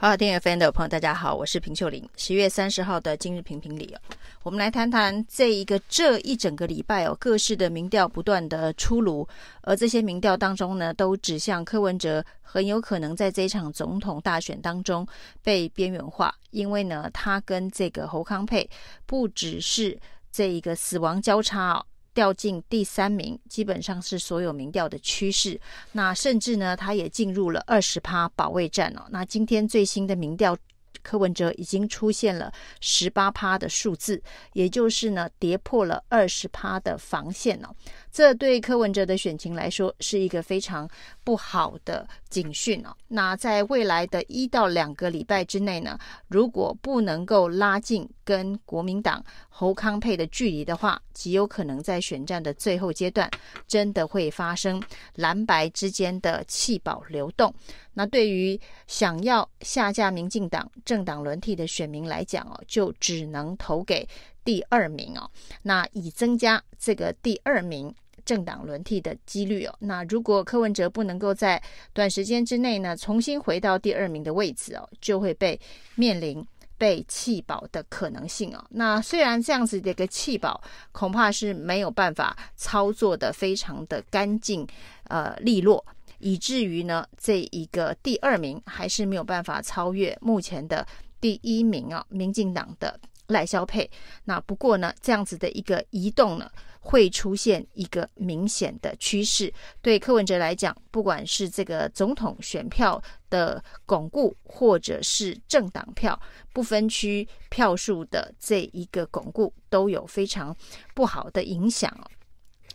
好，电影 fan 的朋友，大家好，我是平秀玲。十月三十号的今日评评里哦，我们来谈谈这一个这一整个礼拜哦，各式的民调不断的出炉，而这些民调当中呢，都指向柯文哲很有可能在这一场总统大选当中被边缘化，因为呢，他跟这个侯康配不只是这一个死亡交叉哦。掉进第三名，基本上是所有民调的趋势。那甚至呢，他也进入了二十趴保卫战哦。那今天最新的民调，柯文哲已经出现了十八趴的数字，也就是呢，跌破了二十趴的防线哦。这对柯文哲的选情来说是一个非常不好的警讯哦。那在未来的一到两个礼拜之内呢，如果不能够拉近跟国民党侯康配的距离的话，极有可能在选战的最后阶段，真的会发生蓝白之间的弃保流动。那对于想要下架民进党政党轮替的选民来讲哦，就只能投给。第二名哦，那以增加这个第二名政党轮替的几率哦。那如果柯文哲不能够在短时间之内呢，重新回到第二名的位置哦，就会被面临被弃保的可能性哦。那虽然这样子的一个弃保恐怕是没有办法操作的非常的干净呃利落，以至于呢这一个第二名还是没有办法超越目前的第一名啊，民进党的。赖萧配，那不过呢，这样子的一个移动呢，会出现一个明显的趋势。对柯文哲来讲，不管是这个总统选票的巩固，或者是政党票不分区票数的这一个巩固，都有非常不好的影响。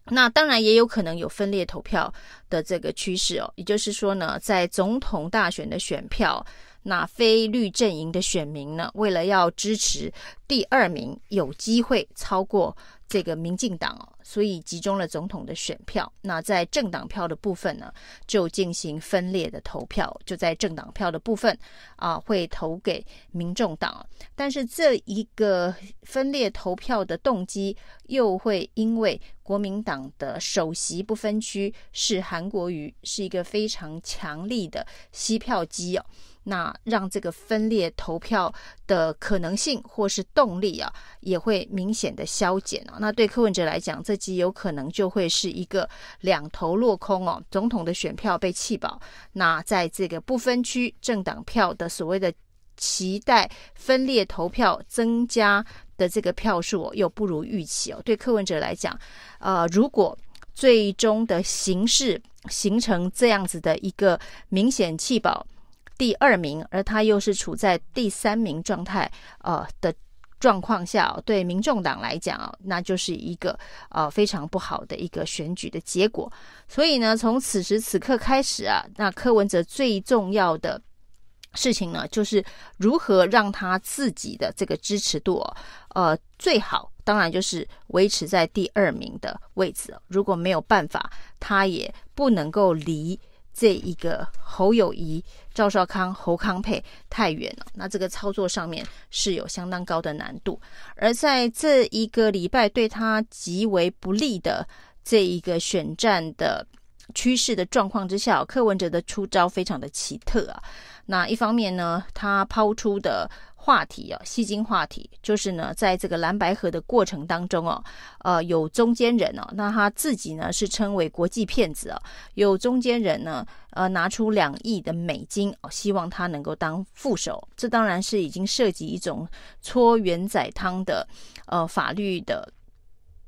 那当然也有可能有分裂投票的这个趋势哦，也就是说呢，在总统大选的选票。那非绿阵营的选民呢，为了要支持第二名，有机会超过这个民进党哦，所以集中了总统的选票。那在政党票的部分呢，就进行分裂的投票，就在政党票的部分啊，会投给民众党。但是这一个分裂投票的动机，又会因为国民党的首席不分区是韩国瑜，是一个非常强力的吸票机哦。那让这个分裂投票的可能性或是动力啊，也会明显的消减哦。那对柯文哲来讲，这极有可能就会是一个两头落空哦。总统的选票被弃保，那在这个不分区政党票的所谓的期待分裂投票增加的这个票数又不如预期哦。对柯文哲来讲，呃，如果最终的形势形成这样子的一个明显弃保。第二名，而他又是处在第三名状态，呃的状况下，对民众党来讲啊，那就是一个呃非常不好的一个选举的结果。所以呢，从此时此刻开始啊，那柯文哲最重要的事情呢，就是如何让他自己的这个支持度，呃，最好当然就是维持在第二名的位置。如果没有办法，他也不能够离。这一个侯友宜、赵少康、侯康配太远了，那这个操作上面是有相当高的难度。而在这一个礼拜对他极为不利的这一个选战的趋势的状况之下，柯文哲的出招非常的奇特啊。那一方面呢，他抛出的。话题啊，吸金话题就是呢，在这个蓝白河的过程当中哦，呃，有中间人哦，那他自己呢是称为国际骗子啊，有中间人呢，呃，拿出两亿的美金哦，希望他能够当副手，这当然是已经涉及一种搓圆仔汤的呃法律的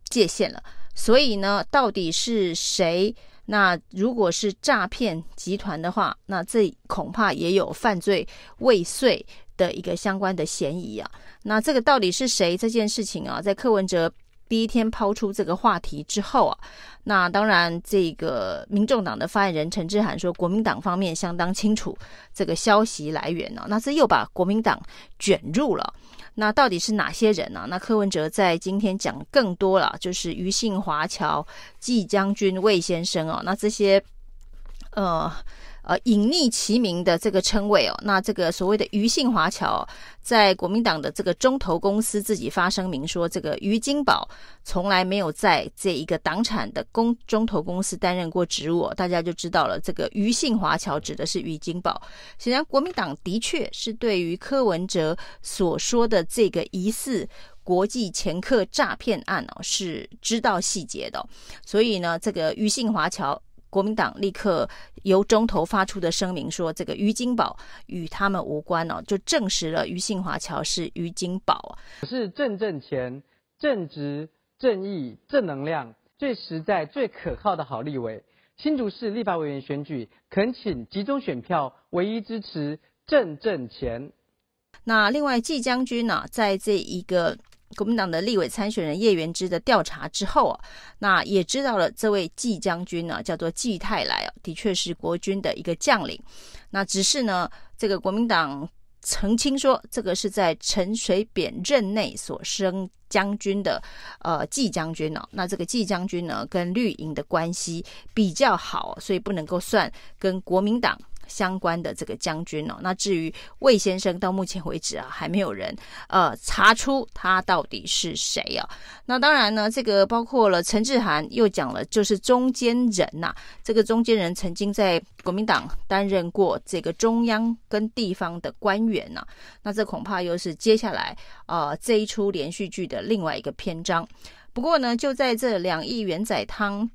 界限了。所以呢，到底是谁？那如果是诈骗集团的话，那这恐怕也有犯罪未遂的一个相关的嫌疑啊，那这个到底是谁？这件事情啊，在柯文哲第一天抛出这个话题之后啊，那当然这个民众党的发言人陈志涵说，国民党方面相当清楚这个消息来源呢，那这又把国民党卷入了。那到底是哪些人呢？那柯文哲在今天讲更多了，就是余信华侨、纪将军、魏先生哦，那这些呃。呃隐匿其名的这个称谓哦。那这个所谓的余姓华侨，在国民党的这个中投公司自己发声明说，这个余金宝从来没有在这一个党产的公中投公司担任过职务，大家就知道了，这个余姓华侨指的是余金宝。显然，国民党的确是对于柯文哲所说的这个疑似。国际掮客诈骗案哦，是知道细节的，所以呢，这个余姓华侨，国民党立刻由中投发出的声明说，这个于金宝与他们无关哦，就证实了于信华侨是于金宝。我是正正钱、正直、正义、正能量、最实在、最可靠的好立委。新竹市立法委员选举，恳请集中选票，唯一支持正正钱。那另外，季将军呢、啊，在这一个。国民党的立委参选人叶元之的调查之后啊，那也知道了这位季将军呢，叫做季泰来啊，的确是国军的一个将领。那只是呢，这个国民党澄清说，这个是在陈水扁任内所升将军的呃季将军呢。那这个季将军呢，跟绿营的关系比较好，所以不能够算跟国民党。相关的这个将军哦，那至于魏先生，到目前为止啊，还没有人呃查出他到底是谁啊。那当然呢，这个包括了陈志涵又讲了，就是中间人呐、啊，这个中间人曾经在国民党担任过这个中央跟地方的官员呐、啊。那这恐怕又是接下来呃这一出连续剧的另外一个篇章。不过呢，就在这两亿元仔汤。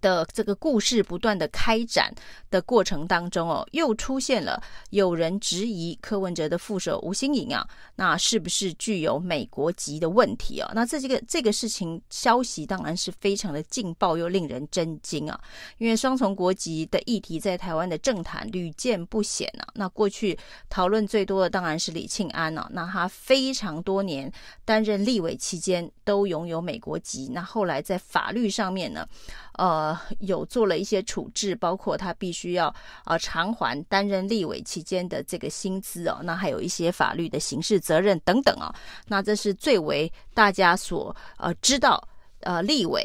的这个故事不断的开展的过程当中哦，又出现了有人质疑柯文哲的副手吴欣颖啊，那是不是具有美国籍的问题啊？那这这个这个事情消息当然是非常的劲爆又令人震惊啊，因为双重国籍的议题在台湾的政坛屡见不鲜啊。那过去讨论最多的当然是李庆安啊，那他非常多年担任立委期间都拥有美国籍，那后来在法律上面呢，呃，有做了一些处置，包括他必须要呃偿还担任立委期间的这个薪资哦，那还有一些法律的刑事责任等等啊、哦，那这是最为大家所呃知道，呃，立委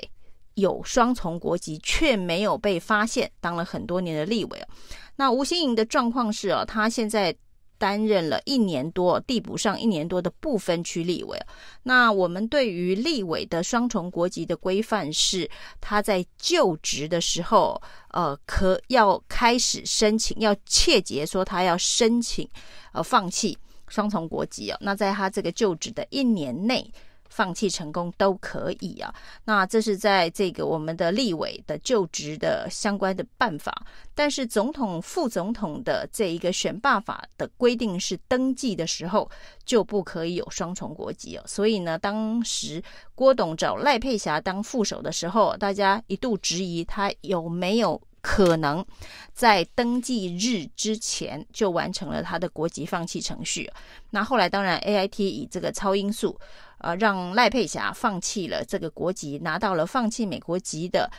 有双重国籍却没有被发现，当了很多年的立委。那吴欣盈的状况是哦，他现在。担任了一年多，递补上一年多的部分区立委。那我们对于立委的双重国籍的规范是，他在就职的时候，呃，可要开始申请，要切结说他要申请，呃，放弃双重国籍哦。那在他这个就职的一年内。放弃成功都可以啊，那这是在这个我们的立委的就职的相关的办法，但是总统、副总统的这一个选罢法的规定是登记的时候就不可以有双重国籍哦，所以呢，当时郭董找赖佩霞当副手的时候，大家一度质疑他有没有可能在登记日之前就完成了他的国籍放弃程序。那后来当然 AIT 以这个超音速。呃，让赖佩霞放弃了这个国籍，拿到了放弃美国籍的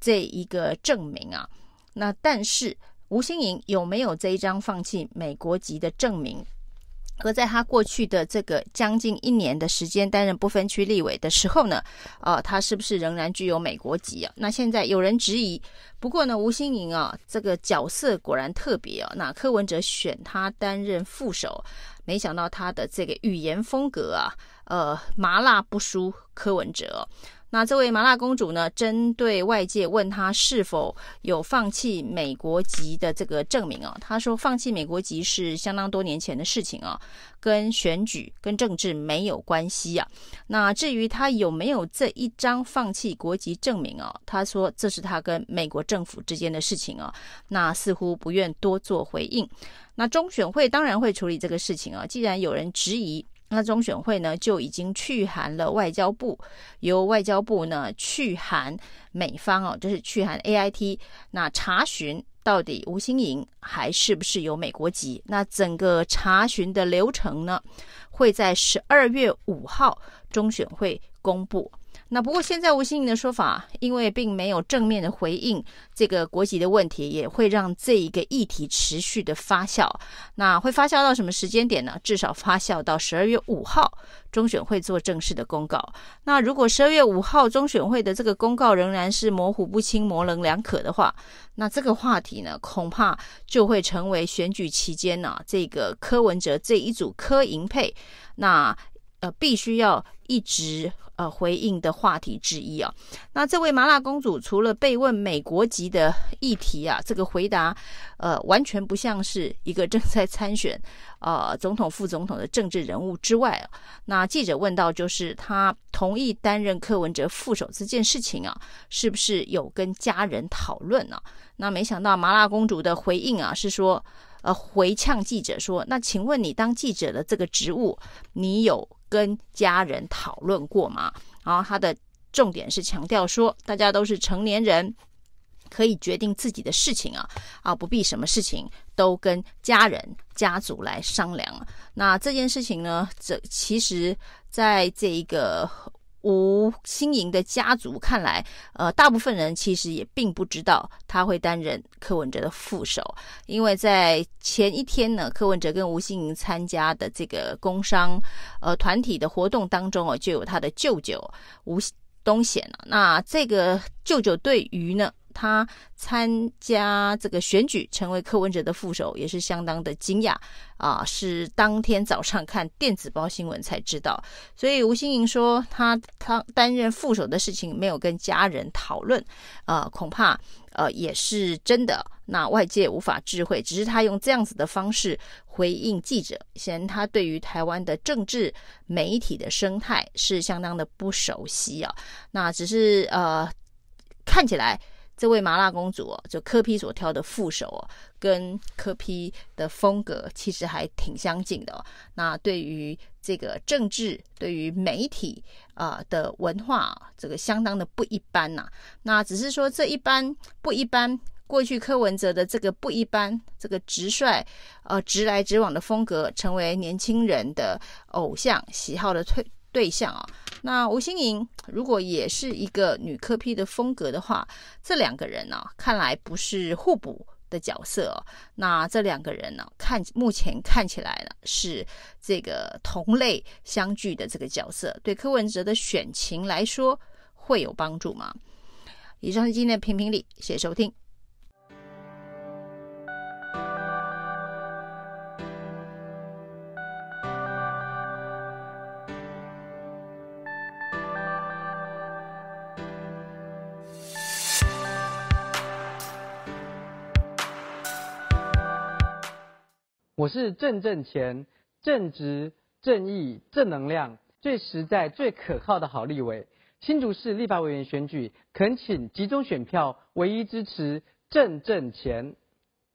这一个证明啊。那但是吴欣盈有没有这一张放弃美国籍的证明？和在他过去的这个将近一年的时间担任不分区立委的时候呢，呃，他是不是仍然具有美国籍啊？那现在有人质疑。不过呢，吴欣盈啊，这个角色果然特别啊。那柯文哲选他担任副手，没想到他的这个语言风格啊。呃，麻辣不输柯文哲。那这位麻辣公主呢，针对外界问她是否有放弃美国籍的这个证明啊，她说放弃美国籍是相当多年前的事情啊，跟选举跟政治没有关系啊。那至于她有没有这一张放弃国籍证明啊，她说这是她跟美国政府之间的事情啊，那似乎不愿多做回应。那中选会当然会处理这个事情啊，既然有人质疑。那中选会呢，就已经去函了外交部，由外交部呢去函美方哦，就是去函 AIT，那查询到底吴欣盈还是不是有美国籍？那整个查询的流程呢，会在十二月五号中选会公布。那不过现在吴欣盈的说法，因为并没有正面的回应这个国籍的问题，也会让这一个议题持续的发酵。那会发酵到什么时间点呢？至少发酵到十二月五号，中选会做正式的公告。那如果十二月五号中选会的这个公告仍然是模糊不清、模棱两可的话，那这个话题呢，恐怕就会成为选举期间呢、啊，这个柯文哲这一组柯银配，那呃必须要一直。呃，回应的话题之一啊，那这位麻辣公主除了被问美国籍的议题啊，这个回答呃完全不像是一个正在参选呃总统、副总统的政治人物之外啊，那记者问到就是他同意担任柯文哲副手这件事情啊，是不是有跟家人讨论呢？那没想到麻辣公主的回应啊是说，呃回呛记者说，那请问你当记者的这个职务，你有？跟家人讨论过吗？然后他的重点是强调说，大家都是成年人，可以决定自己的事情啊，啊，不必什么事情都跟家人、家族来商量。那这件事情呢，这其实在这一个。吴心莹的家族看来，呃，大部分人其实也并不知道他会担任柯文哲的副手，因为在前一天呢，柯文哲跟吴心莹参加的这个工商呃团体的活动当中哦，就有他的舅舅吴东贤了。那这个舅舅对于呢，他参加这个选举，成为柯文哲的副手，也是相当的惊讶啊！是当天早上看电子报新闻才知道。所以吴欣盈说他，他担任副手的事情没有跟家人讨论，呃，恐怕呃也是真的。那外界无法智慧，只是他用这样子的方式回应记者，显然他对于台湾的政治媒体的生态是相当的不熟悉啊。那只是呃看起来。这位麻辣公主哦，就柯 P 所挑的副手哦，跟柯 P 的风格其实还挺相近的哦。那对于这个政治，对于媒体啊的文化，这个相当的不一般呐。那只是说这一般不一般，过去柯文哲的这个不一般，这个直率呃直来直往的风格，成为年轻人的偶像喜好的推。对象啊，那吴欣盈如果也是一个女柯 P 的风格的话，这两个人呢、看来不是互补的角色、哦。那这两个人呢、看目前看起来呢，是这个同类相聚的这个角色，对柯文哲的选情来说会有帮助吗？以上是今天的评评理，谢谢收听。我是正正钱，正直、正义、正能量，最实在、最可靠的好立委。新竹市立法委员选举，恳请集中选票，唯一支持正正钱。